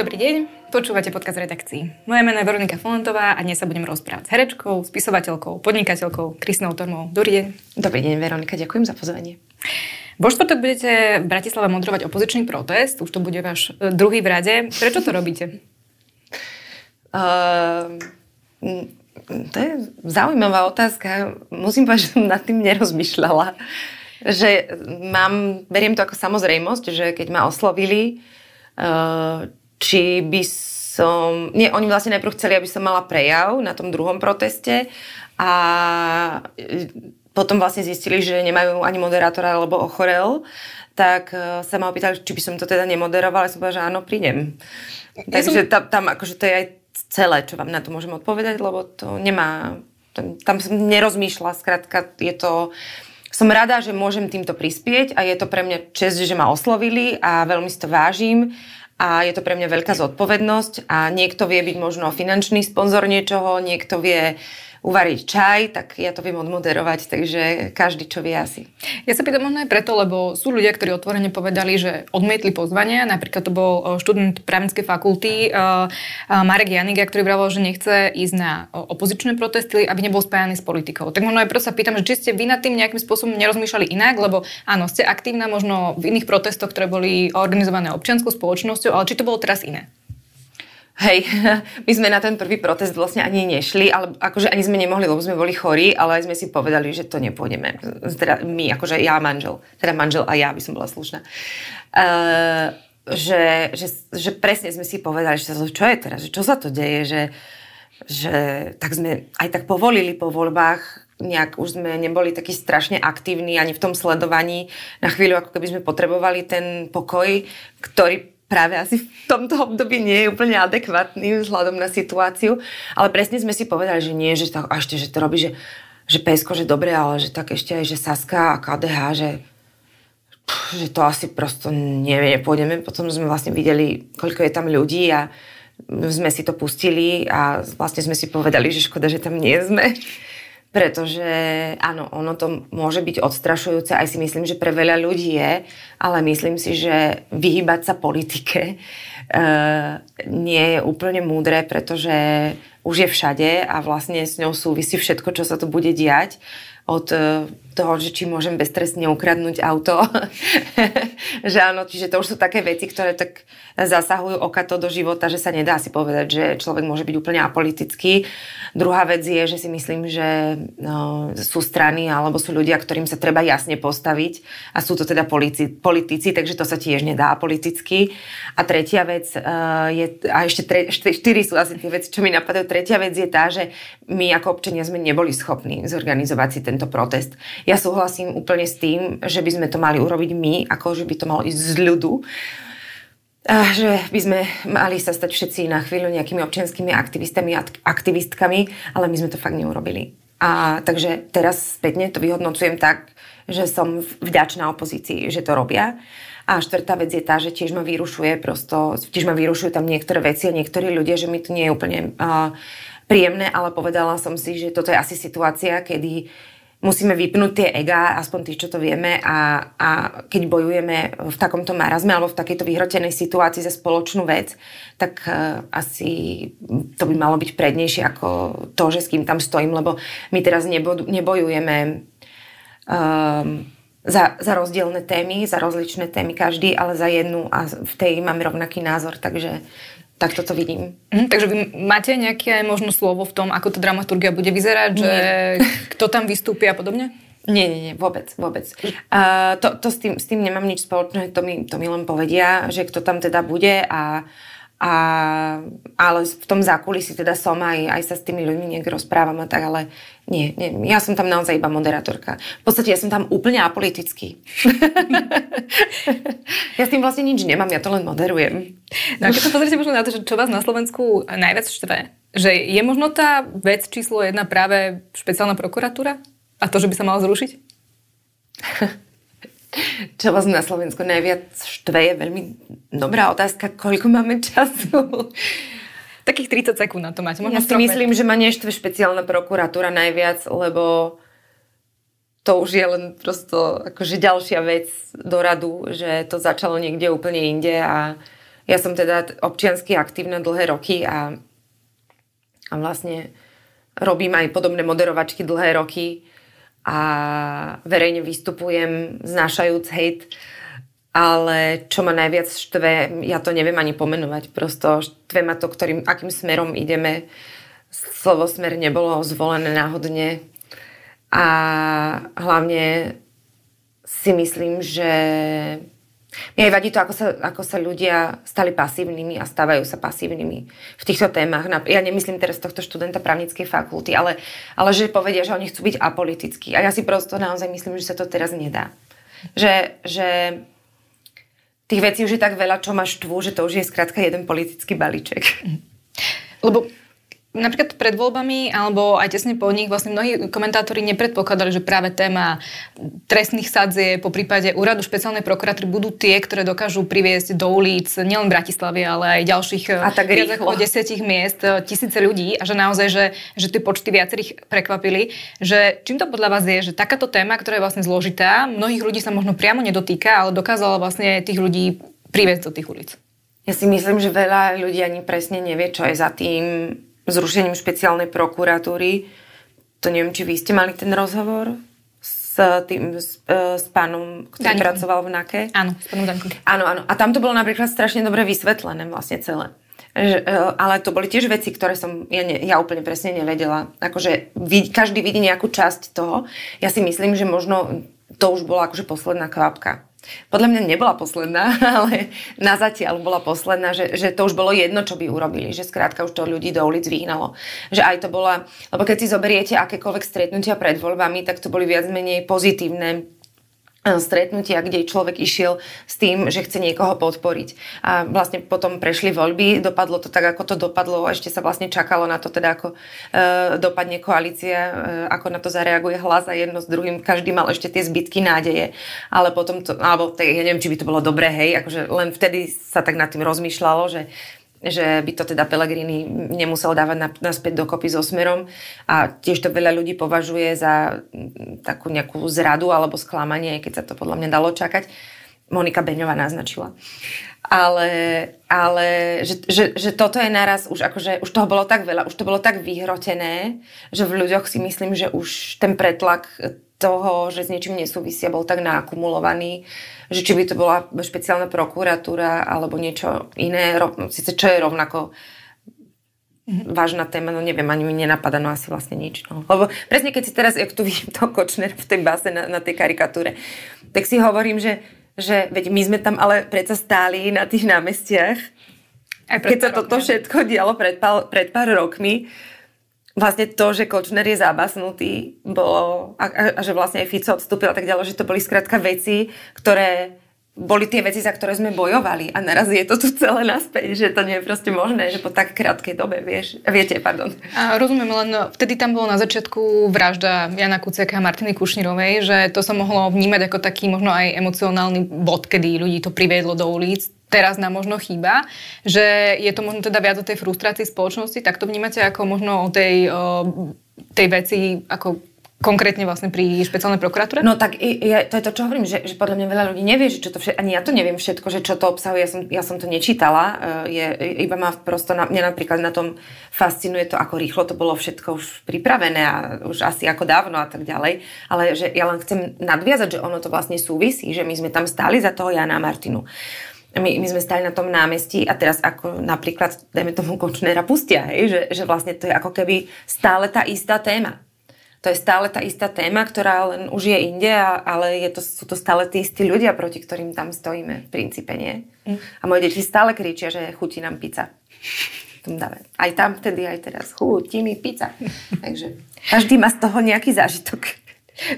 Dobrý deň, počúvate podcast redakcií. Moje meno je Veronika Fontová a dnes sa budem rozprávať s herečkou, spisovateľkou, podnikateľkou Kristinou Tormou. Dobrý deň. Dobrý deň, Veronika, ďakujem za pozvanie. Vo štvrtok budete v Bratislave moderovať opozičný protest, už to bude váš e, druhý v rade. Prečo to robíte? Uh, to je zaujímavá otázka. Musím povedať, že som nad tým nerozmýšľala. Že mám, beriem to ako samozrejmosť, že keď ma oslovili, uh, či by som... Nie, oni vlastne najprv chceli, aby som mala prejav na tom druhom proteste a e, potom vlastne zistili, že nemajú ani moderátora, alebo ochorel, tak e, sa ma opýtali, či by som to teda nemoderovala. Ja som povedala, že áno, prídem. Ja Takže som... tam, tam akože to je aj celé, čo vám na to môžem odpovedať, lebo to nemá... Tam, tam som nerozmýšľala, skrátka je to... Som rada, že môžem týmto prispieť a je to pre mňa čest, že ma oslovili a veľmi si to vážim a je to pre mňa veľká zodpovednosť a niekto vie byť možno finančný sponzor niečoho, niekto vie uvariť čaj, tak ja to viem odmoderovať, takže každý čo vie asi. Ja sa pýtam možno aj preto, lebo sú ľudia, ktorí otvorene povedali, že odmietli pozvania. Napríklad to bol eh, študent právnickej fakulty uh, Marek Janiga, ktorý vravel, že nechce ísť na opozičné protesty, aby nebol spájany s politikou. Tak možno aj preto sa pýtam, že či ste vy nad tým nejakým spôsobom nerozmýšľali inak, lebo áno, ste aktívna možno v iných protestoch, ktoré boli organizované občianskou spoločnosťou, ale či to bolo teraz iné? Hej, my sme na ten prvý protest vlastne ani nešli, ale akože ani sme nemohli, lebo sme boli chorí, ale sme si povedali, že to nepôjdeme. Teda my, akože ja manžel, teda manžel a ja by som bola slušná. Uh, že, že, že presne sme si povedali, že čo je teraz, že čo sa to deje, že, že tak sme aj tak povolili po voľbách, nejak už sme neboli takí strašne aktívni ani v tom sledovaní. Na chvíľu, ako keby sme potrebovali ten pokoj, ktorý práve asi v tomto období nie je úplne adekvátny vzhľadom na situáciu, ale presne sme si povedali, že nie, že to, a ešte, že to robí, že, že Pesko, že dobre, ale že tak ešte aj, že Saska a KDH, že, že to asi prosto nevie, nepôjdeme. Potom sme vlastne videli, koľko je tam ľudí a sme si to pustili a vlastne sme si povedali, že škoda, že tam nie sme. Pretože áno, ono to môže byť odstrašujúce, aj si myslím, že pre veľa ľudí je, ale myslím si, že vyhýbať sa politike e, nie je úplne múdre, pretože už je všade a vlastne s ňou súvisí všetko, čo sa tu bude diať. Od e, toho, že či môžem beztrestne ukradnúť auto. že áno, čiže to už sú také veci, ktoré tak zasahujú okato do života, že sa nedá si povedať, že človek môže byť úplne apolitický. Druhá vec je, že si myslím, že no, sú strany alebo sú ľudia, ktorým sa treba jasne postaviť a sú to teda politici, politici takže to sa tiež nedá apoliticky. A tretia vec uh, je, a ešte tre, štyri sú asi tie veci, čo mi napadajú. Tretia vec je tá, že my ako občania sme neboli schopní zorganizovať si ten tento protest. Ja súhlasím úplne s tým, že by sme to mali urobiť my, ako že by to malo ísť z ľudu. A že by sme mali sa stať všetci na chvíľu nejakými občianskými aktivistami a aktivistkami, ale my sme to fakt neurobili. A takže teraz spätne to vyhodnocujem tak, že som vďačná opozícii, že to robia. A štvrtá vec je tá, že tiež ma vyrušuje prosto, tiež ma vyrušujú tam niektoré veci a niektorí ľudia, že mi to nie je úplne uh, príjemné, ale povedala som si, že toto je asi situácia, kedy musíme vypnúť tie ega, aspoň tí, čo to vieme a, a keď bojujeme v takomto marazme alebo v takejto vyhrotenej situácii za spoločnú vec, tak uh, asi to by malo byť prednejšie ako to, že s kým tam stojím, lebo my teraz nebo, nebojujeme um, za, za rozdielne témy, za rozličné témy každý, ale za jednu a v tej máme rovnaký názor, takže tak toto vidím. Mm, takže vy máte nejaké možno slovo v tom, ako tá dramaturgia bude vyzerať, že nie. kto tam vystúpi a podobne? Nie, nie, nie, vôbec, vôbec. Uh, to, to s, tým, s tým nemám nič spoločné, to mi, to mi len povedia, že kto tam teda bude a a, ale v tom zákulisí teda som aj, aj sa s tými ľuďmi nejak rozprávam a tak, ale nie, nie, ja som tam naozaj iba moderátorka. V podstate ja som tam úplne apolitický. ja s tým vlastne nič nemám, ja to len moderujem. No a keď sa pozrite možno na to, že čo vás na Slovensku najviac štve, že je možno tá vec číslo jedna práve špeciálna prokuratúra? A to, že by sa mala zrušiť? Čo vás na Slovensku najviac štve je veľmi dobrá otázka, koľko máme času. Takých 30 sekúnd na to máte. Možno ja si myslím, že ma neštve špeciálna prokuratúra najviac, lebo to už je len prosto akože ďalšia vec do radu, že to začalo niekde úplne inde a ja som teda občiansky aktívna dlhé roky a, a vlastne robím aj podobné moderovačky dlhé roky a verejne vystupujem znášajúc hejt, ale čo ma najviac štve, ja to neviem ani pomenovať, prosto štve ma to, ktorým, akým smerom ideme. Slovo smer nebolo zvolené náhodne a hlavne si myslím, že mne aj vadí to, ako sa, ako sa ľudia stali pasívnymi a stávajú sa pasívnymi v týchto témach. Ja nemyslím teraz tohto študenta právnickej fakulty, ale, ale že povedia, že oni chcú byť apolitickí. A ja si prosto naozaj myslím, že sa to teraz nedá. Že, že tých vecí už je tak veľa, čo máš štvu, že to už je skrátka jeden politický balíček. Lebo Napríklad pred voľbami alebo aj tesne po nich vlastne mnohí komentátori nepredpokladali, že práve téma trestných sadzie po prípade úradu špeciálnej prokuratúry budú tie, ktoré dokážu priviesť do ulic nielen Bratislavy, ale aj ďalších a tak viac ako desiatich miest tisíce ľudí a že naozaj, že, že tie počty viacerých prekvapili. Že čím to podľa vás je, že takáto téma, ktorá je vlastne zložitá, mnohých ľudí sa možno priamo nedotýka, ale dokázala vlastne tých ľudí priviesť do tých ulic? Ja si myslím, že veľa ľudí ani presne nevie, čo je za tým zrušením špeciálnej prokuratúry. To neviem, či vy ste mali ten rozhovor s, tým, s, e, s pánom, ktorý Daňkom. pracoval v NAKE. Áno, s pánom Daňkom. Áno, áno. A tam to bolo napríklad strašne dobre vysvetlené vlastne celé. Že, e, ale to boli tiež veci, ktoré som ja, ne, ja úplne presne nevedela. Akože vid, každý vidí nejakú časť toho. Ja si myslím, že možno to už bola akože posledná kvapka. Podľa mňa nebola posledná, ale na zatiaľ bola posledná, že, že to už bolo jedno, čo by urobili, že skrátka už to ľudí do ulic vyhnalo. Že aj to bola, lebo keď si zoberiete akékoľvek stretnutia pred voľbami, tak to boli viac menej pozitívne stretnutia, kde človek išiel s tým, že chce niekoho podporiť. A vlastne potom prešli voľby, dopadlo to tak, ako to dopadlo, ešte sa vlastne čakalo na to, teda ako e, dopadne koalícia, e, ako na to zareaguje hlas a jedno s druhým, každý mal ešte tie zbytky nádeje. Ale potom to, alebo tak, ja neviem, či by to bolo dobré, hej, akože len vtedy sa tak nad tým rozmýšľalo, že že by to teda Pellegrini nemusel dávať naspäť dokopy so Smerom a tiež to veľa ľudí považuje za mm, takú nejakú zradu alebo sklamanie, keď sa to podľa mňa dalo čakať. Monika Beňová naznačila. Ale, ale že, že, že toto je naraz už akože, už toho bolo tak veľa, už to bolo tak vyhrotené, že v ľuďoch si myslím, že už ten pretlak toho, že s niečím nesúvisia, bol tak nakumulovaný, že či by to bola špeciálna prokuratúra alebo niečo iné, síce čo je rovnako mm-hmm. vážna téma, no neviem, ani mi nenapadá, no asi vlastne nič. No. Lebo presne keď si teraz, jak tu vidím toho Kočner v tej base na, na tej karikatúre, tak si hovorím, že, že veď my sme tam ale predsa stáli na tých námestiach, Aj keď sa toto všetko dialo pred, pár, pred pár rokmi, vlastne to, že Kočner je zabasnutý, bolo, a, a, a že vlastne aj Fico odstúpil a tak ďalej, že to boli skrátka veci, ktoré boli tie veci, za ktoré sme bojovali a naraz je to tu celé naspäť, že to nie je proste možné, že po tak krátkej dobe, vieš, viete, pardon. A rozumiem, len vtedy tam bolo na začiatku vražda Jana Kuciaka a Martiny Kušnirovej, že to sa mohlo vnímať ako taký možno aj emocionálny bod, kedy ľudí to priviedlo do ulic, teraz nám možno chýba, že je to možno teda viac o tej frustrácii spoločnosti, tak to vnímate ako možno o tej, o tej veci, ako konkrétne vlastne pri špeciálnej prokuratúre? No tak ja, to je to, čo hovorím, že, že podľa mňa veľa ľudí nevie, že čo to všetko, ani ja to neviem všetko, že čo to obsahuje, ja som, ja som to nečítala, e, je, iba ma prosto, na, mňa napríklad na tom fascinuje to, ako rýchlo to bolo všetko už pripravené a už asi ako dávno a tak ďalej, ale že ja len chcem nadviazať, že ono to vlastne súvisí, že my sme tam stáli za toho Jana Martinu my, my sme stali na tom námestí a teraz ako napríklad, dajme tomu Kočnera pustia, hej, že, že vlastne to je ako keby stále tá istá téma. To je stále tá istá téma, ktorá len už je inde, ale je to, sú to stále tí istí ľudia, proti ktorým tam stojíme v princípe, nie? Mm. A moje deti stále kričia, že chutí nám pizza. Aj tam vtedy, aj teraz. Chutí mi pizza. Takže každý má z toho nejaký zážitok.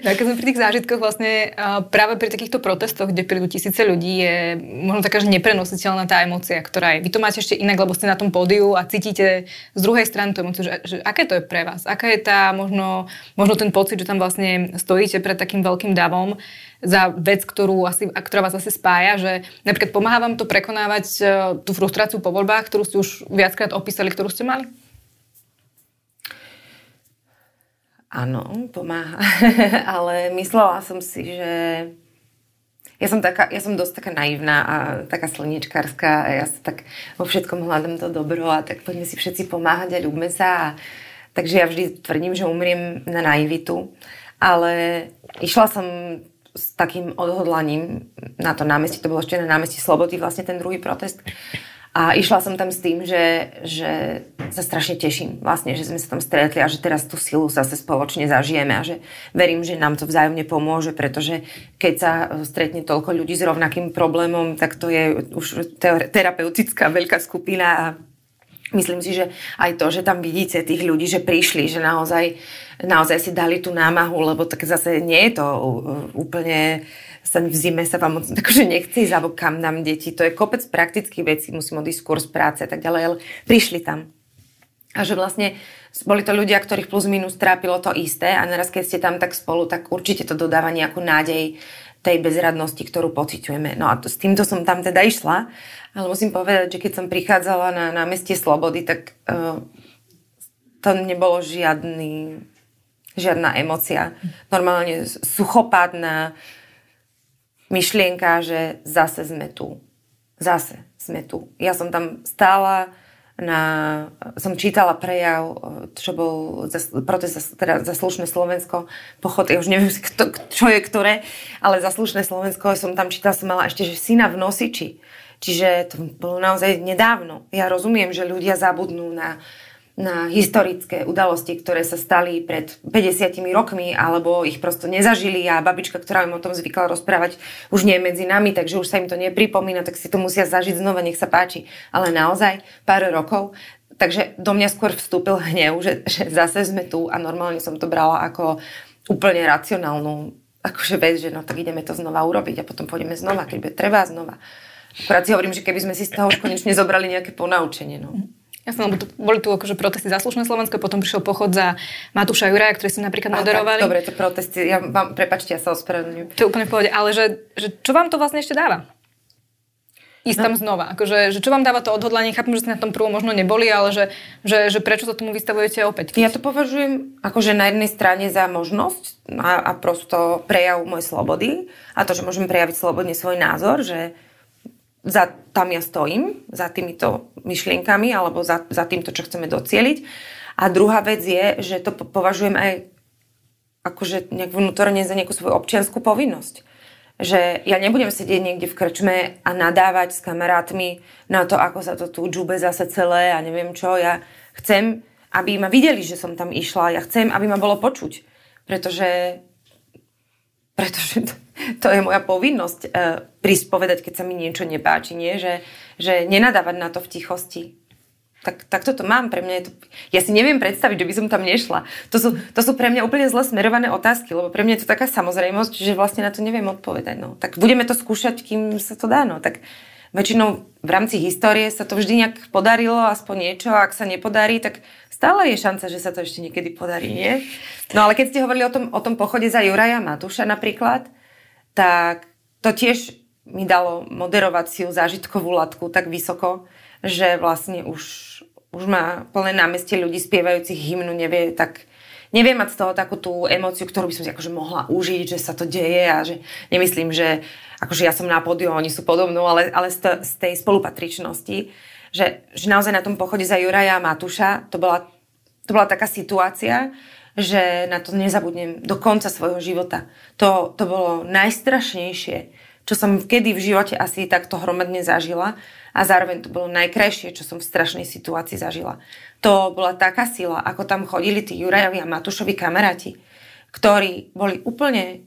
No keď sme pri tých zážitkoch vlastne práve pri takýchto protestoch, kde prídu tisíce ľudí, je možno taká, že neprenositeľná tá emócia, ktorá je. Vy to máte ešte inak, lebo ste na tom pódiu a cítite z druhej strany tú emóciu, že, že aké to je pre vás? Aká je tá možno, možno ten pocit, že tam vlastne stojíte pred takým veľkým davom za vec, ktorú asi, ktorá vás asi spája, že napríklad pomáha vám to prekonávať e, tú frustráciu po voľbách, ktorú ste už viackrát opísali, ktorú ste mali? Áno, pomáha. Ale myslela som si, že... ja som, taká, ja som dosť taká naivná a taká slniečkárska a ja sa tak vo všetkom hľadám to dobro a tak poďme si všetci pomáhať a ľúbme sa. A, takže ja vždy tvrdím, že umriem na naivitu. Ale išla som s takým odhodlaním na to námestie, to bolo ešte na námestí Slobody, vlastne ten druhý protest. A išla som tam s tým, že, že sa strašne teším vlastne, že sme sa tam stretli a že teraz tú silu zase spoločne zažijeme a že verím, že nám to vzájomne pomôže, pretože keď sa stretne toľko ľudí s rovnakým problémom, tak to je už terapeutická veľká skupina a myslím si, že aj to, že tam vidíte tých ľudí, že prišli, že naozaj, naozaj si dali tú námahu, lebo tak zase nie je to úplne sa v zime sa vám moc akože nechce ísť, alebo kam nám deti. To je kopec praktických vecí, musím odísť skôr z práce a tak ďalej, ale prišli tam. A že vlastne boli to ľudia, ktorých plus minus trápilo to isté a naraz keď ste tam tak spolu, tak určite to dodáva nejakú nádej tej bezradnosti, ktorú pociťujeme. No a to, s týmto som tam teda išla, ale musím povedať, že keď som prichádzala na námestie Slobody, tak uh, to nebolo žiadny, žiadna emocia. Normálne suchopádna, myšlienka, že zase sme tu. Zase sme tu. Ja som tam stála na, som čítala prejav, čo bol za, protest za, teda za slušné Slovensko, pochod, ja už neviem, kto, čo je ktoré, ale za slušné Slovensko som tam čítala, som mala ešte, že syna v nosiči. Čiže to bolo naozaj nedávno. Ja rozumiem, že ľudia zabudnú na na historické udalosti, ktoré sa stali pred 50 rokmi, alebo ich prosto nezažili a babička, ktorá im o tom zvykla rozprávať, už nie je medzi nami, takže už sa im to nepripomína, tak si to musia zažiť znova, nech sa páči. Ale naozaj pár rokov. Takže do mňa skôr vstúpil hnev, že, že zase sme tu a normálne som to brala ako úplne racionálnu akože vec, že no tak ideme to znova urobiť a potom pôjdeme znova, keď bude treba znova. Akurát si hovorím, že keby sme si z toho už konečne zobrali nejaké ponaučenie. No. Jasné, lebo tu, boli tu akože protesty za slušné Slovensko, potom prišiel pochod za Matúša Juraja, ktorý ste napríklad moderovali. Tak, dobre, to protesty, ja vám, prepačte, ja sa ospravedlňujem. To je úplne v pohode, ale že, že čo vám to vlastne ešte dáva? Ísť no. tam znova. Akože, že čo vám dáva to odhodlanie? Chápem, že ste na tom prvom možno neboli, ale že, že, že prečo sa tomu vystavujete opäť? Keď... Ja to považujem akože na jednej strane za možnosť a, a prosto prejav mojej slobody a to, že môžem prejaviť slobodne svoj názor, že za, tam ja stojím, za týmito myšlienkami alebo za, za týmto, čo chceme docieliť. A druhá vec je, že to považujem aj akože nejak vnútorne za nejakú svoju občianskú povinnosť. Že ja nebudem sedieť niekde v krčme a nadávať s kamarátmi na to, ako sa to tu džube zase celé a neviem čo. Ja chcem, aby ma videli, že som tam išla. Ja chcem, aby ma bolo počuť. Pretože, pretože to, to je moja povinnosť uh, prísť keď sa mi niečo nepáči, nie? Že, že nenadávať na to v tichosti. Tak, tak toto mám. Pre mňa je to... Ja si neviem predstaviť, že by som tam nešla. To sú, to sú pre mňa úplne zle smerované otázky, lebo pre mňa je to taká samozrejmosť, že vlastne na to neviem odpovedať. No. Tak budeme to skúšať, kým sa to dá. No. Tak väčšinou v rámci histórie sa to vždy nejak podarilo, aspoň niečo. A ak sa nepodarí, tak stále je šanca, že sa to ešte niekedy podarí, nie? No ale keď ste hovorili o tom, o tom pochode za Juraja Matúša napríklad, tak to tiež mi dalo moderovaciu zážitkovú latku tak vysoko, že vlastne už, už má plné námestie ľudí spievajúcich hymnu, nevie tak neviem mať z toho takú tú emóciu, ktorú by som si akože mohla užiť, že sa to deje a že nemyslím, že akože ja som na pódiu, oni sú podobnú, ale, ale z, z tej spolupatričnosti, že, že naozaj na tom pochode za Juraja a Matúša to bola, to bola taká situácia, že na to nezabudnem do konca svojho života. To, to bolo najstrašnejšie, čo som kedy v živote asi takto hromadne zažila a zároveň to bolo najkrajšie, čo som v strašnej situácii zažila. To bola taká sila, ako tam chodili tí Jurajovi a Matúšovi kamaráti, ktorí boli úplne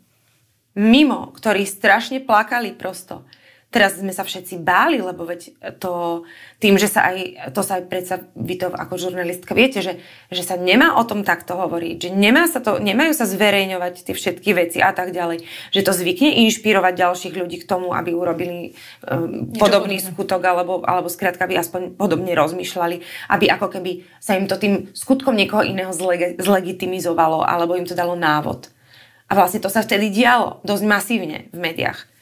mimo, ktorí strašne plakali prosto teraz sme sa všetci báli, lebo veď to tým, že sa aj, to sa aj predsa vy to ako žurnalistka viete, že, že sa nemá o tom takto hovoriť, že nemá sa to, nemajú sa zverejňovať tie všetky veci a tak ďalej, že to zvykne inšpirovať ďalších ľudí k tomu, aby urobili um, podobný podobné. skutok alebo, alebo skrátka by aspoň podobne rozmýšľali, aby ako keby sa im to tým skutkom niekoho iného zleg- zlegitimizovalo alebo im to dalo návod. A vlastne to sa vtedy dialo dosť masívne v médiách.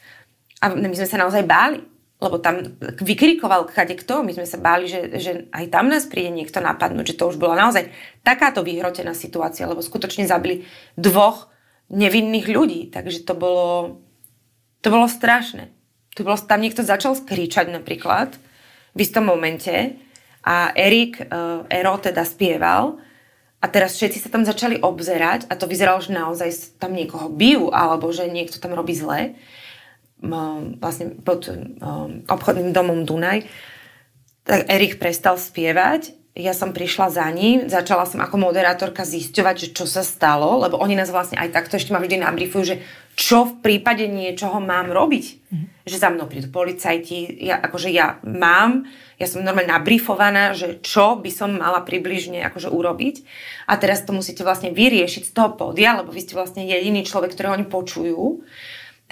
A my sme sa naozaj báli, lebo tam vykrikoval kade kto, my sme sa báli, že, že aj tam nás príde niekto napadnúť, že to už bola naozaj takáto vyhrotená situácia, lebo skutočne zabili dvoch nevinných ľudí, takže to bolo, To bolo strašné. To bolo, tam niekto začal skričať napríklad v istom momente a Erik, uh, Ero teda spieval a teraz všetci sa tam začali obzerať a to vyzeralo, že naozaj tam niekoho bijú alebo že niekto tam robí zle vlastne pod um, obchodným domom Dunaj, tak Erik prestal spievať ja som prišla za ním, začala som ako moderátorka zisťovať, že čo sa stalo, lebo oni nás vlastne aj takto ešte ma vždy nabrifujú, že čo v prípade niečoho mám robiť. Mm-hmm. Že za mnou prídu policajti, ja, akože ja mám, ja som normálne nabrifovaná, že čo by som mala približne akože urobiť. A teraz to musíte vlastne vyriešiť z toho pódia, lebo vy ste vlastne jediný človek, ktorého oni počujú.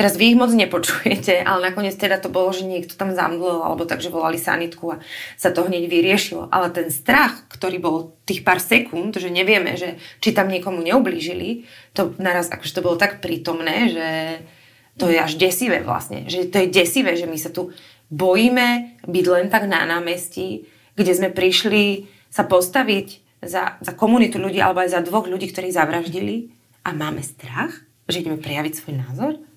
Teraz vy ich moc nepočujete, ale nakoniec teda to bolo, že niekto tam zamdlel, alebo takže volali sanitku a sa to hneď vyriešilo. Ale ten strach, ktorý bol tých pár sekúnd, že nevieme, že či tam niekomu neublížili, to naraz akože to bolo tak prítomné, že to je až desivé vlastne. Že to je desivé, že my sa tu bojíme byť len tak na námestí, kde sme prišli sa postaviť za, za komunitu ľudí alebo aj za dvoch ľudí, ktorí zavraždili a máme strach, že ideme prejaviť svoj názor?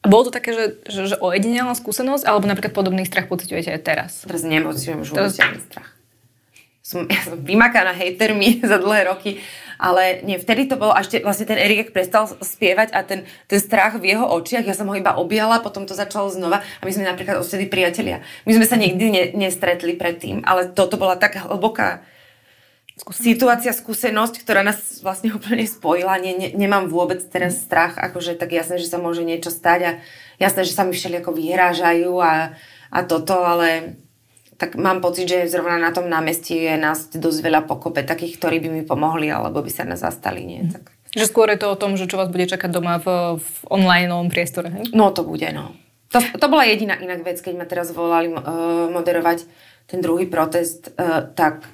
Bolo to také, že, že, že ojedinelá skúsenosť, alebo napríklad podobný strach pociťujete aj teraz? Teraz nemocím už teraz... strach. Som, ja som vymakaná hejtermi za dlhé roky, ale nie, vtedy to bolo, a ešte vlastne ten Erik prestal spievať a ten, ten strach v jeho očiach, ja som ho iba objala, potom to začalo znova a my sme napríklad odtedy priatelia. My sme sa nikdy ne, nestretli predtým, ale toto bola tak hlboká. Situácia, skúsenosť, ktorá nás vlastne úplne spojila. Nie, ne, nemám vôbec teraz strach, akože tak jasné, že sa môže niečo stať a jasné, že sa mi všelijako vyhrážajú a, a toto, ale tak mám pocit, že zrovna na tom námestí je nás dosť veľa pokope takých, ktorí by mi pomohli alebo by sa nás zastali. Nie? Mhm. Tak. Že skôr je to o tom, že čo vás bude čakať doma v, v online priestore. Hej? No to bude, no. To, to bola jediná inak vec, keď ma teraz volali uh, moderovať ten druhý protest, uh, tak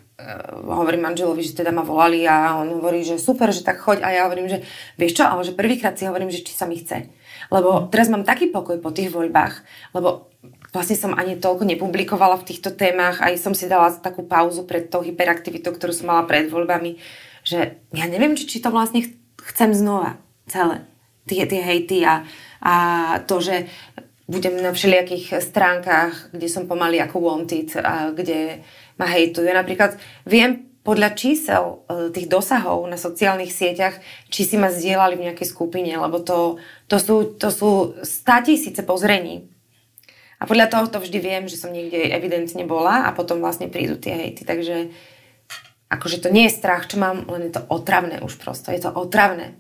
hovorím manželovi, že teda ma volali a on hovorí, že super, že tak choď a ja hovorím, že vieš čo, ale že prvýkrát si hovorím, že či sa mi chce. Lebo teraz mám taký pokoj po tých voľbách, lebo vlastne som ani toľko nepublikovala v týchto témach, aj som si dala takú pauzu pred tou hyperaktivitou, ktorú som mala pred voľbami, že ja neviem, či, či to vlastne chcem znova celé. Tie, tie hejty a, a to, že budem na všelijakých stránkach, kde som pomaly ako wanted a kde ma hejtujú. Napríklad viem podľa čísel e, tých dosahov na sociálnych sieťach, či si ma zdieľali v nejakej skupine, lebo to, to, sú, to sú tisíce pozrení. A podľa toho to vždy viem, že som niekde evidentne bola a potom vlastne prídu tie hejty. Takže akože to nie je strach, čo mám, len je to otravné už prosto. Je to otravné.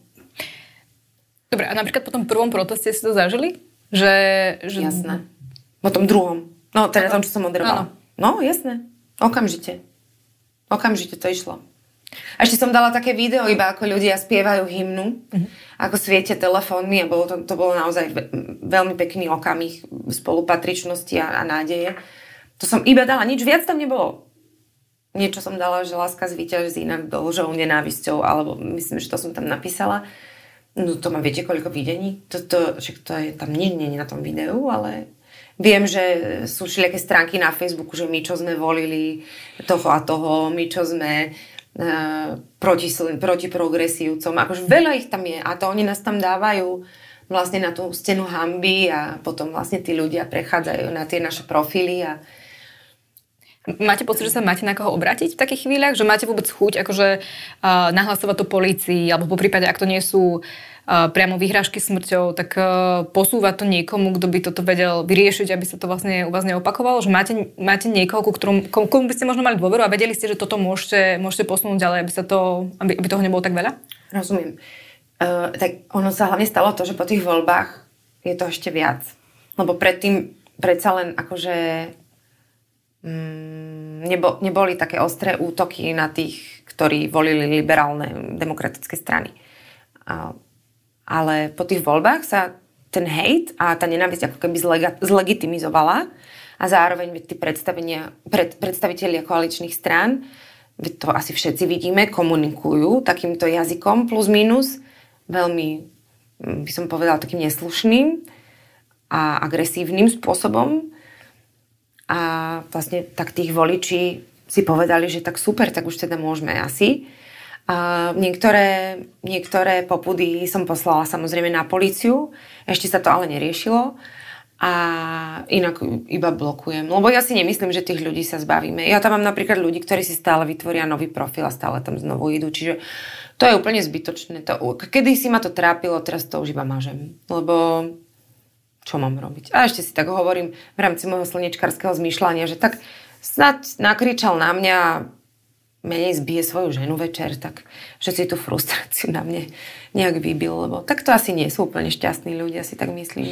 Dobre, a napríklad po tom prvom proteste si to zažili? Že, že... Jasné. Po tom druhom. No, teda tom, čo som moderovala. No, jasné. Okamžite. Okamžite to išlo. A ešte som dala také video, iba ako ľudia spievajú hymnu, mm-hmm. ako sviete telefónmi a bolo to, to bolo naozaj veľmi pekný okamih spolupatričnosti a, a nádeje. To som iba dala, nič viac tam nebolo. Niečo som dala, že láska zvýťaží nad dolžou nenávisťou, alebo myslím, že to som tam napísala. No to má viete, koľko videní? To, to, že to je tam nie, nie, nie na tom videu, ale viem, že sú všelijaké stránky na Facebooku, že my, čo sme volili toho a toho, my, čo sme uh, proti, proti progresívcom. Akože veľa ich tam je a to oni nás tam dávajú vlastne na tú stenu hamby a potom vlastne tí ľudia prechádzajú na tie naše profily a Máte pocit, že sa máte na koho obrátiť v takých chvíľach? Že máte vôbec chuť akože uh, nahlasovať to policii, alebo po prípade, ak to nie sú priamo vyhrážky smrťou, tak uh, to niekomu, kto by toto vedel vyriešiť, aby sa to vlastne u vás neopakovalo? Že máte, máte niekoho, ku ktorom, komu by ste možno mali dôveru a vedeli ste, že toto môžete, môžete posunúť ďalej, aby, sa to, aby, aby toho nebolo tak veľa? Rozumiem. Uh, tak ono sa hlavne stalo to, že po tých voľbách je to ešte viac. Lebo predtým predsa len akože nebo, neboli také ostré útoky na tých, ktorí volili liberálne demokratické strany. A, ale po tých voľbách sa ten hejt a tá nenávisť ako keby zlegitimizovala a zároveň tí predstavenia, pred, predstavitelia koaličných strán, to asi všetci vidíme, komunikujú takýmto jazykom plus minus, veľmi mm, by som povedala takým neslušným a agresívnym spôsobom a vlastne tak tých voličí si povedali, že tak super, tak už teda môžeme asi. A niektoré, niektoré popudy som poslala samozrejme na policiu, ešte sa to ale neriešilo a inak iba blokujem. Lebo ja si nemyslím, že tých ľudí sa zbavíme. Ja tam mám napríklad ľudí, ktorí si stále vytvoria nový profil a stále tam znovu idú. Čiže to je úplne zbytočné. To, kedy si ma to trápilo, teraz to už iba mažem. Lebo čo mám robiť? A ešte si tak hovorím v rámci môjho slnečkarského zmýšľania, že tak snad nakričal na mňa menej zbije svoju ženu večer, tak že si tú frustráciu na mne nejak vybil, lebo tak to asi nie sú úplne šťastní ľudia, si tak myslím.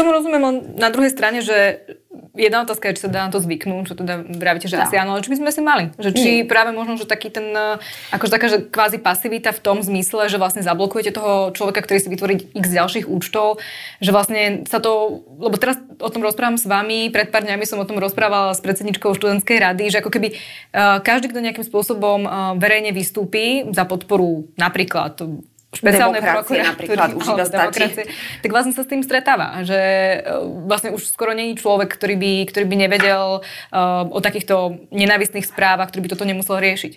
Tomu rozumiem len na druhej strane, že jedna otázka je, či sa dá na to zvyknúť, čo teda vravíte, že dá. asi áno, ale či by sme si mali. Že či Nie. práve možno, že taký ten, eh, akože taká, že kvázi pasivita v tom zmysle, že vlastne zablokujete toho človeka, ktorý si vytvorí x ďalších účtov, že vlastne sa to, lebo teraz o tom rozprávam s vami, pred pár dňami som o tom rozprávala s predsedničkou študentskej rady, že ako keby uh, každý, kto nejakým spôsobom uh, verejne vystúpi za podporu napríklad špeciálne napríklad už iba stačí. tak vlastne sa s tým stretáva, že e, vlastne už skoro není človek, ktorý by, ktorý by nevedel uh, o takýchto nenávistných správach, ktorý by toto nemusel riešiť.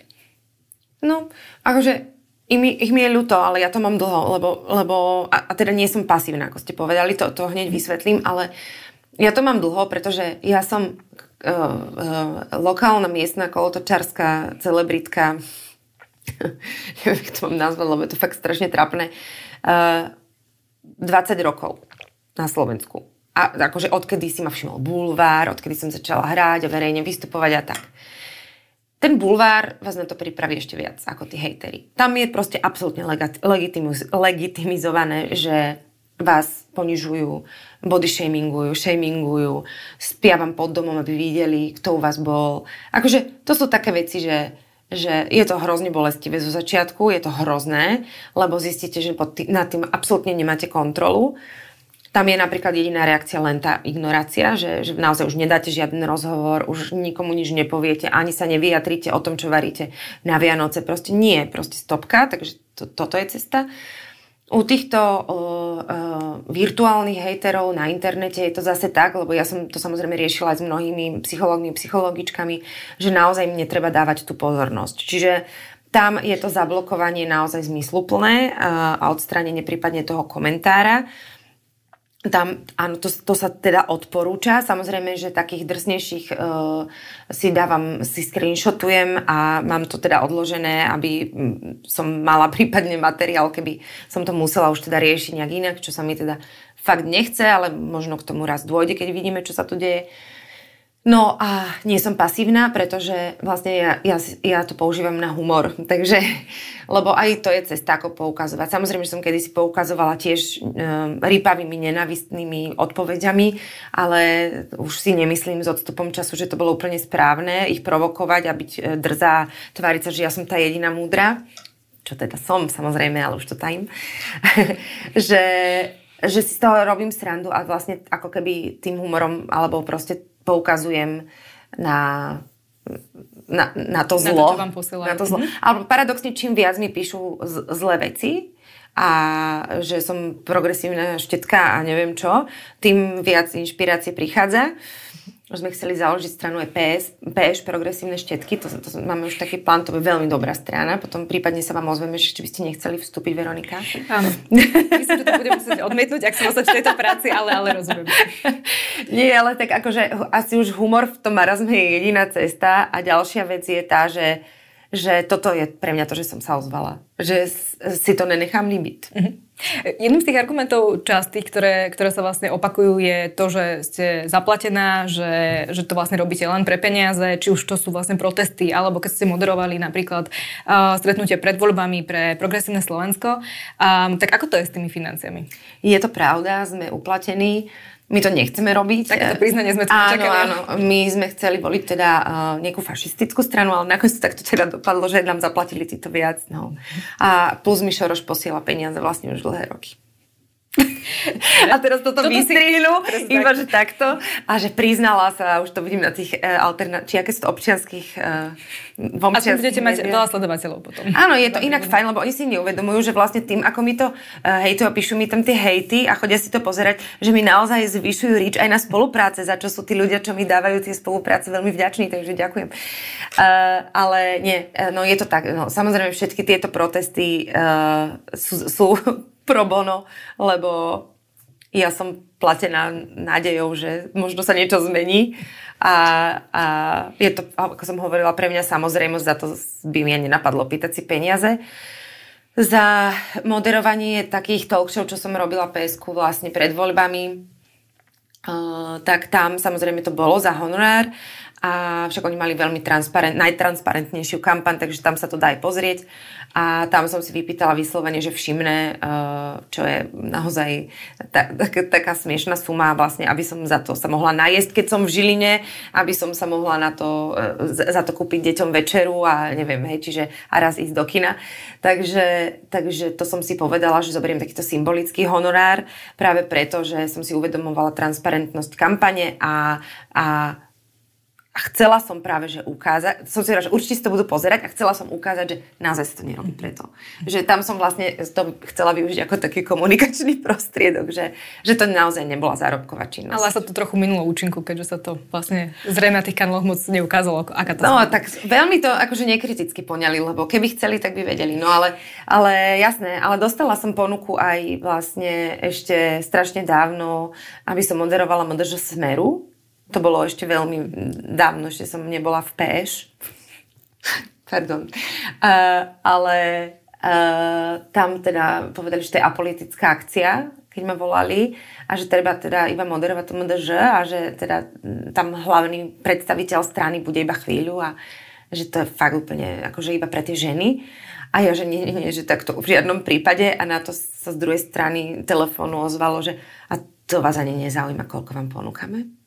No, akože ich mi, ich mi je ľúto, ale ja to mám dlho, lebo, lebo a, a teda nie som pasívna, ako ste povedali, to, to hneď vysvetlím, ale ja to mám dlho, pretože ja som uh, uh, lokálna miestna kolotočárska celebritka neviem, to mám nazvať, lebo je to fakt strašne trapné, uh, eh, 20 rokov na Slovensku. A akože odkedy si ma všimol bulvár, odkedy som začala hrať a verejne vystupovať a tak. Ten bulvár vás na to pripraví ešte viac ako tí hejteri. Tam je proste absolútne legitimiz- legitimizované, že vás ponižujú, body shamingujú, shamingujú, spia vám pod domom, aby videli, kto u vás bol. Akože to sú také veci, že že je to hrozne bolestivé zo začiatku, je to hrozné, lebo zistíte, že pod tý, nad tým absolútne nemáte kontrolu. Tam je napríklad jediná reakcia len tá ignorácia, že, že naozaj už nedáte žiaden rozhovor, už nikomu nič nepoviete, ani sa nevyjadrite o tom, čo varíte na Vianoce. Proste nie, proste stopka, takže to, toto je cesta. U týchto uh, uh, virtuálnych hejterov na internete je to zase tak, lebo ja som to samozrejme riešila aj s mnohými psychológmi, psychologičkami, že naozaj im netreba dávať tú pozornosť. Čiže tam je to zablokovanie naozaj zmysluplné uh, a odstránenie prípadne toho komentára. Tam, áno, to, to sa teda odporúča. Samozrejme, že takých drsnejších uh, si dávam, si screenshotujem a mám to teda odložené, aby som mala prípadne materiál, keby som to musela už teda riešiť nejak inak, čo sa mi teda fakt nechce, ale možno k tomu raz dôjde, keď vidíme, čo sa tu deje. Uh, No a nie som pasívna, pretože vlastne ja, ja, ja to používam na humor. Takže, lebo aj to je cesta, ako poukazovať. Samozrejme, že som kedysi poukazovala tiež um, rýpavými, nenavistnými odpovediami, ale už si nemyslím s odstupom času, že to bolo úplne správne ich provokovať a byť e, drzá, tváriť sa, že ja som tá jediná múdra čo teda som, samozrejme, ale už to tajím, že, že si z toho robím srandu a vlastne ako keby tým humorom alebo proste poukazujem na, na, na to zlo. Na to, vám na to zlo. Mm-hmm. Ale paradoxne, čím viac mi píšu z, zlé veci, a že som progresívna štetka a neviem čo, tým viac inšpirácie prichádza už sme chceli založiť stranu EPS, PS, progresívne štetky, to, to, máme už taký plán, to je veľmi dobrá strana, potom prípadne sa vám ozveme, že či by ste nechceli vstúpiť, Veronika. Áno. Myslím, že to budem musieť odmietnúť, ak som ostať v tejto práci, ale, ale rozumiem. Nie, ale tak akože asi už humor v tom marazme je jediná cesta a ďalšia vec je tá, že že toto je pre mňa to, že som sa ozvala. Že si to nenechám limit. Mm-hmm. Jedným z tých argumentov častých, ktoré, ktoré sa vlastne opakujú, je to, že ste zaplatená, že, že to vlastne robíte len pre peniaze, či už to sú vlastne protesty, alebo keď ste moderovali napríklad uh, stretnutie pred voľbami pre Progresívne Slovensko. Um, tak ako to je s tými financiami? Je to pravda, sme uplatení. My to nechceme robiť. Takéto priznanie sme tu áno, čakali. Áno, my sme chceli voliť teda uh, nejakú fašistickú stranu, ale nakoniec takto teda dopadlo, že nám zaplatili títo viac. No. A plus mi Šoroš posiela peniaze vlastne už dlhé roky. a teraz toto, toto vystrihnú, si... iba že takto. A že priznala sa, už to vidím na tých alterna- či aké sú to občianských uh, a tu budete mať veľa sledovateľov potom. Áno, je to inak fajn, lebo oni si neuvedomujú, že vlastne tým, ako mi to uh, hejtujú a píšu mi tam tie hejty a chodia si to pozerať, že mi naozaj zvyšujú rič aj na spolupráce, za čo sú tí ľudia, čo mi dávajú tie spolupráce veľmi vďační, takže ďakujem. Uh, ale nie, no je to tak, no samozrejme všetky tieto protesty uh, sú, sú pro bono, lebo ja som platená nádejou, že možno sa niečo zmení. A, a je to, ako som hovorila, pre mňa samozrejme, za to by mi ani nenapadlo pýtať si peniaze. Za moderovanie takých talk čo som robila PSK vlastne pred voľbami, uh, tak tam samozrejme to bolo za honorár a však oni mali veľmi transparent, najtransparentnejšiu kampaň, takže tam sa to dá aj pozrieť. A tam som si vypýtala vyslovene, že všimné, eh, čo je naozaj taká smiešná suma vlastne, aby som za to sa mohla najesť, keď som v Žiline, aby som sa mohla na to, eh, za to kúpiť deťom večeru a neviem, hej, čiže a raz ísť do kina. Takže, takže to som si povedala, že zoberiem takýto symbolický honorár práve preto, že som si uvedomovala transparentnosť kampane a, a a chcela som práve, že ukázať, som si že určite si to budú pozerať a chcela som ukázať, že naozaj sa to nerobí preto. Že tam som vlastne to chcela využiť ako taký komunikačný prostriedok, že, že to naozaj nebola zárobková činnosť. Ale sa to trochu minulo účinku, keďže sa to vlastne zrejme na tých kanáloch moc neukázalo, aká to No, tak veľmi to akože nekriticky poňali, lebo keby chceli, tak by vedeli. No ale, ale jasné, ale dostala som ponuku aj vlastne ešte strašne dávno, aby som moderovala MDŽ Smeru, to bolo ešte veľmi dávno, že som nebola v PŠ. Pardon. Uh, ale uh, tam teda povedali, že to je apolitická akcia, keď ma volali a že treba teda iba moderovať to MDŽ a že teda tam hlavný predstaviteľ strany bude iba chvíľu a že to je fakt úplne akože iba pre tie ženy. A ja, že nie, nie, nie, že takto v žiadnom prípade a na to sa z druhej strany telefónu ozvalo, že a to vás ani nezaujíma, koľko vám ponúkame.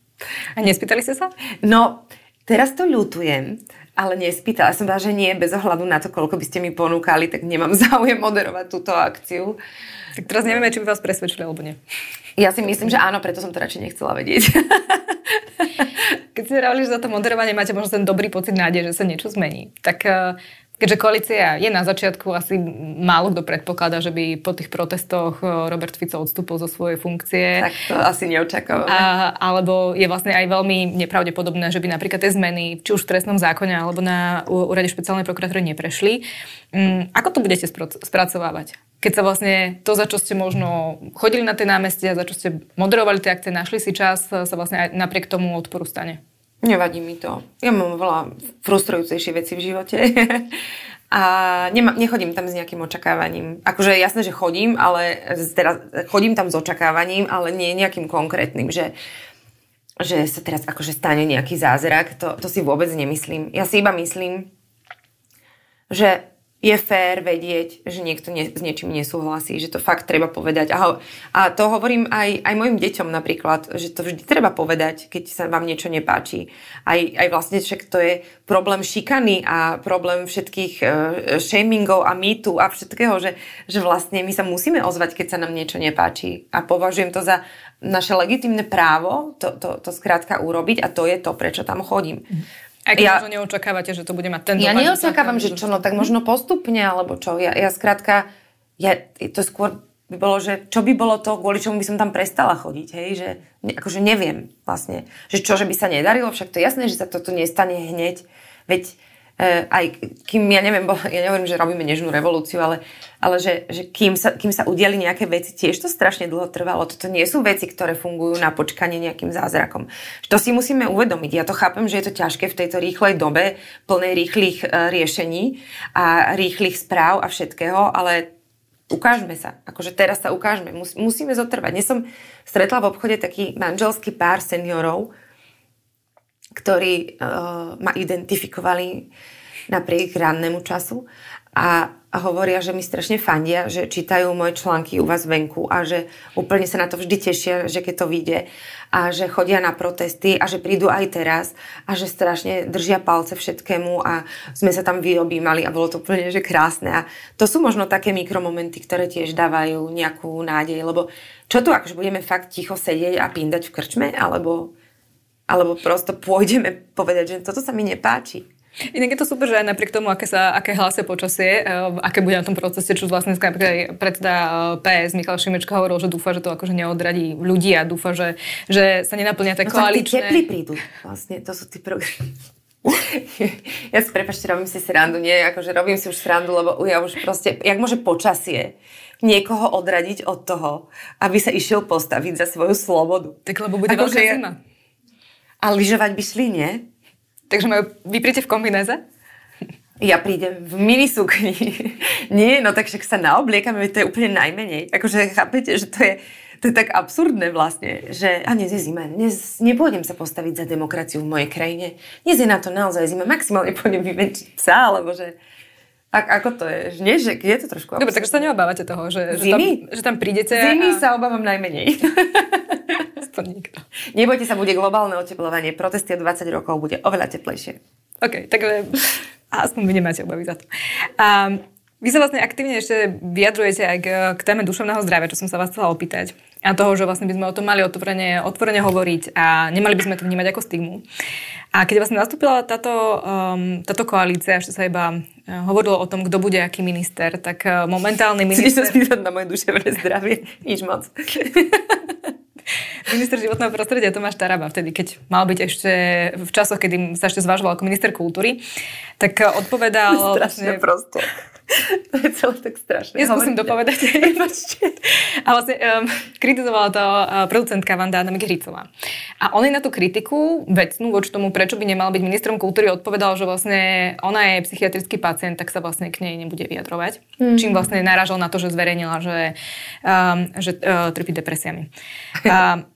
A nespýtali ste sa? No, teraz to ľutujem, ale nespýtala som vás, že nie, bez ohľadu na to, koľko by ste mi ponúkali, tak nemám záujem moderovať túto akciu. Tak teraz nevieme, či by vás presvedčili alebo nie. Ja si myslím, že áno, preto som to radšej nechcela vedieť. Keď ste hovorili, že za to moderovanie máte možno ten dobrý pocit nádej, že sa niečo zmení, tak eh, Keďže koalícia je na začiatku, asi málo kto predpokladá, že by po tých protestoch eh, Robert Fico odstúpil zo svojej funkcie. Tak to asi neočakávame. A, alebo je vlastne aj veľmi nepravdepodobné, že by napríklad tie zmeny, či už v trestnom zákone, alebo na úrade špeciálnej prokuratúry neprešli. Um, ako to budete spracovávať? Keď sa vlastne to, za čo ste možno chodili na tie námestia, za čo ste moderovali tie akcie, našli si čas, sa vlastne aj napriek tomu odporu stane? Nevadí mi to. Ja mám veľa frustrujúcejšie veci v živote. A nema, nechodím tam s nejakým očakávaním. Akože jasné, že chodím, ale teraz chodím tam s očakávaním, ale nie nejakým konkrétnym, že, že sa teraz akože stane nejaký zázrak. To, to si vôbec nemyslím. Ja si iba myslím, že je fér vedieť, že niekto nie, s niečím nesúhlasí, že to fakt treba povedať. A, a to hovorím aj, aj mojim deťom napríklad, že to vždy treba povedať, keď sa vám niečo nepáči. Aj, aj vlastne však to je problém šikany a problém všetkých uh, shamingov a mýtu a všetkého, že, že vlastne my sa musíme ozvať, keď sa nám niečo nepáči. A považujem to za naše legitimné právo to, to, to skrátka urobiť a to je to, prečo tam chodím. Mm. Aj keď ja, možno neočakávate, že to bude mať ten Ja neočakávam, že čo, no tak možno postupne, alebo čo. Ja, ja skrátka, ja, to skôr by bolo, že čo by bolo to, kvôli čomu by som tam prestala chodiť, hej, že akože neviem vlastne, že čo, že by sa nedarilo, však to je jasné, že sa toto nestane hneď, veď aj kým, ja neviem, bo, ja nehovorím, že robíme nežnú revolúciu, ale, ale že, že kým, sa, kým sa udiali nejaké veci, tiež to strašne dlho trvalo. Toto nie sú veci, ktoré fungujú na počkanie nejakým zázrakom. To si musíme uvedomiť. Ja to chápem, že je to ťažké v tejto rýchlej dobe, plnej rýchlych uh, riešení a rýchlych správ a všetkého, ale ukážme sa. Akože teraz sa ukážme. Mus, musíme zotrvať. Dnes som stretla v obchode taký manželský pár seniorov, ktorí uh, ma identifikovali napriek rannému času a hovoria, že mi strašne fandia, že čítajú moje články u vás venku a že úplne sa na to vždy tešia, že keď to vyjde a že chodia na protesty a že prídu aj teraz a že strašne držia palce všetkému a sme sa tam vyobímali a bolo to úplne že krásne. A to sú možno také mikromomenty, ktoré tiež dávajú nejakú nádej, lebo čo tu, akože budeme fakt ticho sedieť a pindať v krčme, alebo, alebo prosto pôjdeme povedať, že toto sa mi nepáči. Inak je to super, že aj napriek tomu, aké, sa, aké hlasia počasie, uh, aké bude na tom procese, čo vlastne predseda uh, PS Michal Šimečka hovoril, že dúfa, že to akože neodradí ľudí a dúfa, že, že sa nenaplnia tie no, koaličné... No prídu. Vlastne, to sú tí programy. ja si, prepačte, robím si srandu, nie, akože robím si už srandu, lebo ja už proste, jak môže počasie niekoho odradiť od toho, aby sa išiel postaviť za svoju slobodu. Tak lebo bude Ako, veľká zima. A lyžovať by šli, nie? Takže majú, vy príjete v kombinéze? Ja prídem v minisukni. Nie, no tak však sa naobliekame, to je úplne najmenej. Akože chápete, že to je, to je tak absurdné vlastne, že a dnes je zima, dnes nepôjdem sa postaviť za demokraciu v mojej krajine. Dnes je na to naozaj zima, maximálne pôjdem vyvenčiť psa, alebo že... A, ako to je? Nie, že je to trošku. Dobre, takže sa neobávate toho, že, že, tam, že tam prídete Zimy a... sa obávam najmenej. to nikto. Nebojte sa, bude globálne oteplovanie. Protesty o 20 rokov bude oveľa teplejšie. OK, takže aspoň vy nemáte obavy za to. Um, vy sa vlastne aktívne ešte vyjadrujete aj k, k téme duševného zdravia, čo som sa vás chcela opýtať. A toho, že vlastne by sme o tom mali otvorene, otvorene hovoriť a nemali by sme to vnímať ako stigmu. A keď vlastne nastúpila táto, um, táto koalícia, ešte sa iba uh, hovorilo o tom, kto bude aký minister, tak uh, momentálny minister... Chceš sa na moje duševné zdravie? Nič moc. minister životného prostredia Tomáš Taraba, vtedy, keď mal byť ešte v časoch, kedy sa ešte zvažoval ako minister kultúry, tak odpovedal... Strašne vlastne, prosto. To je celé tak strašné. Ja skúsim dopovedať. a vlastne um, kritizovala to uh, producentka Vanda Adamik Hricová. A on je na tú kritiku vecnú voči tomu, prečo by nemal byť ministrom kultúry, odpovedal, že vlastne ona je psychiatrický pacient, tak sa vlastne k nej nebude vyjadrovať. Mm. Čím vlastne narážal na to, že zverejnila, že, um, že uh, trpí depresiami. Um,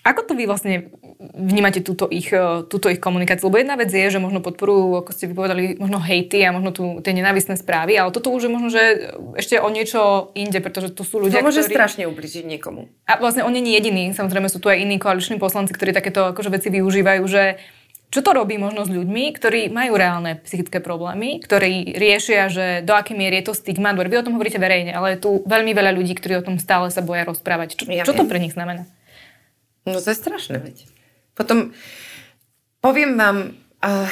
Ako to vy vlastne vnímate túto ich, e, túto ich komunikáciu? Lebo jedna vec je, že možno podporujú, ako ste vypovedali, možno hejty a možno tu, tie nenávisné správy, ale toto už je možno, že ešte o niečo inde, pretože to sú ľudia, To môže ktorí... strašne ubližiť niekomu. A vlastne on nie je jediný. Samozrejme sú tu aj iní koaliční poslanci, ktorí takéto akože veci využívajú, že čo to robí možno s ľuďmi, ktorí majú reálne psychické problémy, ktorí riešia, že do akej miery je to stigma. Vy o tom hovoríte verejne, ale je tu veľmi veľa ľudí, ktorí o tom stále sa boja rozprávať. Čo, ja čo to pre nich znamená? No to je strašné, veď. Potom poviem vám uh,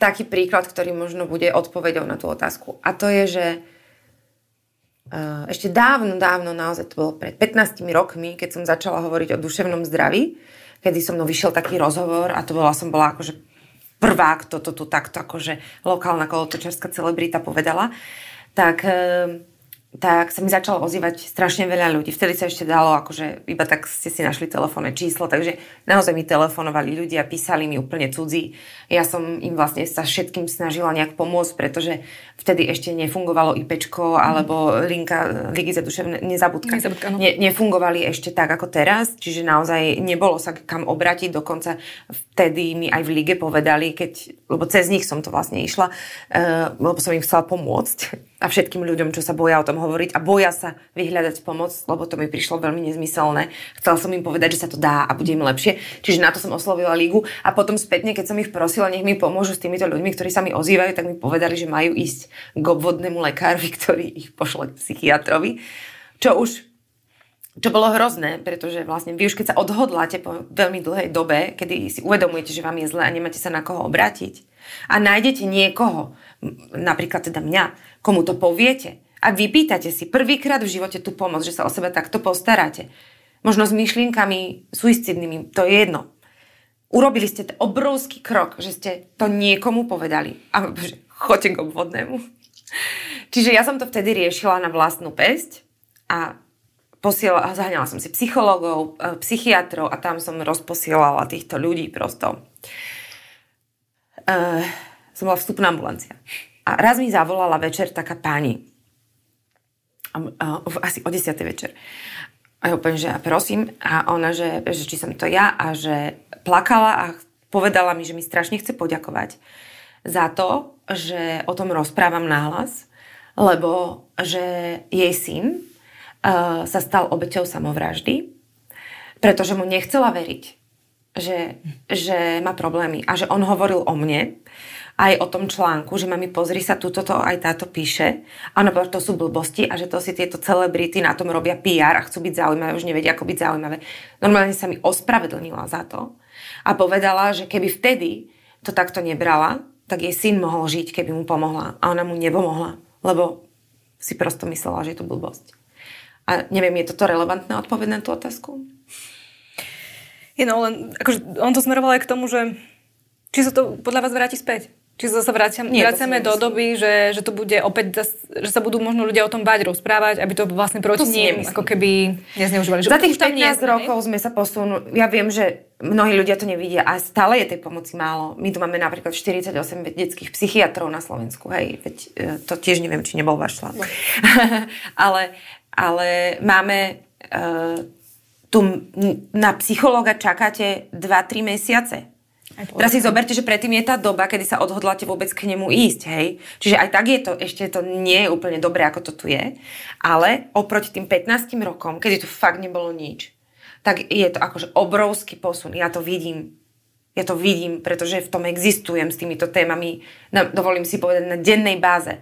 taký príklad, ktorý možno bude odpovedou na tú otázku. A to je, že uh, ešte dávno, dávno, naozaj to bolo pred 15 rokmi, keď som začala hovoriť o duševnom zdraví, kedy som mnou vyšiel taký rozhovor a to bola, som bola akože prvá, kto to tu takto akože lokálna kolotočarská celebrita povedala, tak uh, tak sa mi začalo ozývať strašne veľa ľudí. Vtedy sa ešte dalo, akože iba tak ste si našli telefónne číslo, takže naozaj mi telefonovali ľudia, písali mi úplne cudzí. Ja som im vlastne sa všetkým snažila nejak pomôcť, pretože vtedy ešte nefungovalo IPčko alebo linka Ligy za duševné nezabudka. nezabudka no. ne, nefungovali ešte tak ako teraz, čiže naozaj nebolo sa kam obratiť. Dokonca vtedy mi aj v lige povedali, keď, lebo cez nich som to vlastne išla, uh, lebo som im chcela pomôcť a všetkým ľuďom, čo sa boja o tom hovoriť a boja sa vyhľadať pomoc, lebo to mi prišlo veľmi nezmyselné. Chcela som im povedať, že sa to dá a bude im lepšie. Čiže na to som oslovila lígu a potom spätne, keď som ich prosila, nech mi pomôžu s týmito ľuďmi, ktorí sa mi ozývajú, tak mi povedali, že majú ísť k obvodnému lekárovi, ktorý ich pošle k psychiatrovi. Čo už čo bolo hrozné, pretože vlastne vy už keď sa odhodláte po veľmi dlhej dobe, kedy si uvedomujete, že vám je zle a nemáte sa na koho obrátiť a nájdete niekoho, napríklad teda mňa, komu to poviete a vypýtate si prvýkrát v živote tú pomoc, že sa o seba takto postaráte, možno s myšlienkami suicidnými, to je jedno. Urobili ste ten obrovský krok, že ste to niekomu povedali a že choďte k obvodnému. Čiže ja som to vtedy riešila na vlastnú pesť a posielala, zahnala som si psychológov, e, psychiatrov a tam som rozposielala týchto ľudí prosto. Uh, som bola vstupná ambulancia. A raz mi zavolala večer taká pani. Uh, asi o 10. večer. A ja úplne, že ja prosím. A ona, že, že či som to ja a že plakala a povedala mi, že mi strašne chce poďakovať za to, že o tom rozprávam náhlas lebo že jej syn uh, sa stal obeťou samovraždy, pretože mu nechcela veriť, že, že má problémy a že on hovoril o mne aj o tom článku, že mami pozri sa, túto to aj táto píše. A ona povedala, to sú blbosti a že to si tieto celebrity na tom robia PR a chcú byť zaujímavé, už nevedia, ako byť zaujímavé. Normálne sa mi ospravedlnila za to a povedala, že keby vtedy to takto nebrala, tak jej syn mohol žiť, keby mu pomohla. A ona mu nepomohla, lebo si prosto myslela, že je to blbosť. A neviem, je toto relevantná odpoveď na tú otázku? Je no, len akože on to smeroval aj k tomu, že či sa to podľa vás vráti späť. Či sa zase vraciam, Nie, vraciame do doby, že, že to bude opäť, že sa budú možno ľudia o tom bať, rozprávať, aby to vlastne proti ním ako keby nezneužívali. Za tých 15 nie, rokov sme sa posunuli. Ja viem, že mnohí ľudia to nevidia a stále je tej pomoci málo. My tu máme napríklad 48 detských psychiatrov na Slovensku. Hej, veď e, to tiež neviem, či nebol váš člán. No. ale, ale máme uh, tu na psychológa čakáte 2-3 mesiace. Teraz si zoberte, že predtým je tá doba, kedy sa odhodláte vôbec k nemu ísť, hej. Čiže aj tak je to, ešte to nie je úplne dobré, ako to tu je, ale oproti tým 15 rokom, kedy tu fakt nebolo nič, tak je to akože obrovský posun. Ja to vidím. Ja to vidím, pretože v tom existujem s týmito témami, na, dovolím si povedať, na dennej báze.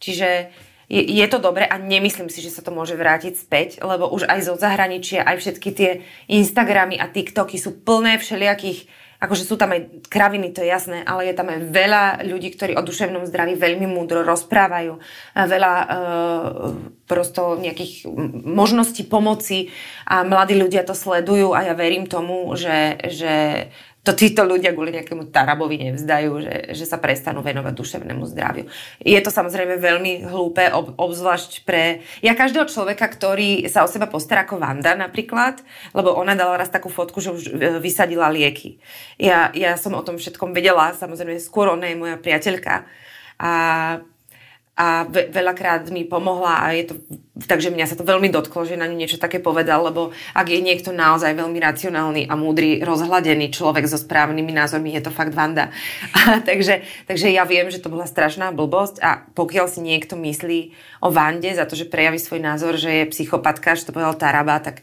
Čiže je, je to dobre a nemyslím si, že sa to môže vrátiť späť, lebo už aj zo zahraničia, aj všetky tie Instagramy a TikToky sú plné všelijakých akože sú tam aj kraviny, to je jasné, ale je tam aj veľa ľudí, ktorí o duševnom zdraví veľmi múdro rozprávajú, veľa e, prosto nejakých možností pomoci a mladí ľudia to sledujú a ja verím tomu, že, že to títo ľudia kvôli nejakému Tarabovi nevzdajú, že, že sa prestanú venovať duševnému zdraviu. Je to samozrejme veľmi hlúpe, ob, obzvlášť pre... Ja každého človeka, ktorý sa o seba postará ako Vanda napríklad, lebo ona dala raz takú fotku, že už e, vysadila lieky. Ja, ja som o tom všetkom vedela, samozrejme skôr ona je moja priateľka. A a ve, veľakrát mi pomohla a je to, takže mňa sa to veľmi dotklo, že na ňu niečo také povedal, lebo ak je niekto naozaj veľmi racionálny a múdry, rozhladený človek so správnymi názormi, je to fakt Vanda. A, takže, takže ja viem, že to bola strašná blbosť a pokiaľ si niekto myslí o Vande za to, že prejaví svoj názor, že je psychopatka, že to povedal Taraba, tak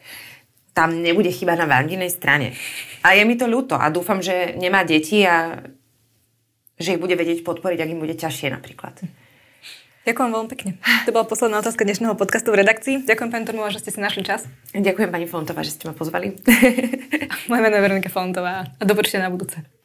tam nebude chyba na Vandinej strane. A je mi to ľúto a dúfam, že nemá deti a že ich bude vedieť podporiť, ak im bude ťažšie napríklad. Ďakujem veľmi pekne. To bola posledná otázka dnešného podcastu v redakcii. Ďakujem pani Tormová, že ste si našli čas. Ďakujem pani Fontová, že ste ma pozvali. Moje meno je Veronika Fontová a do na budúce.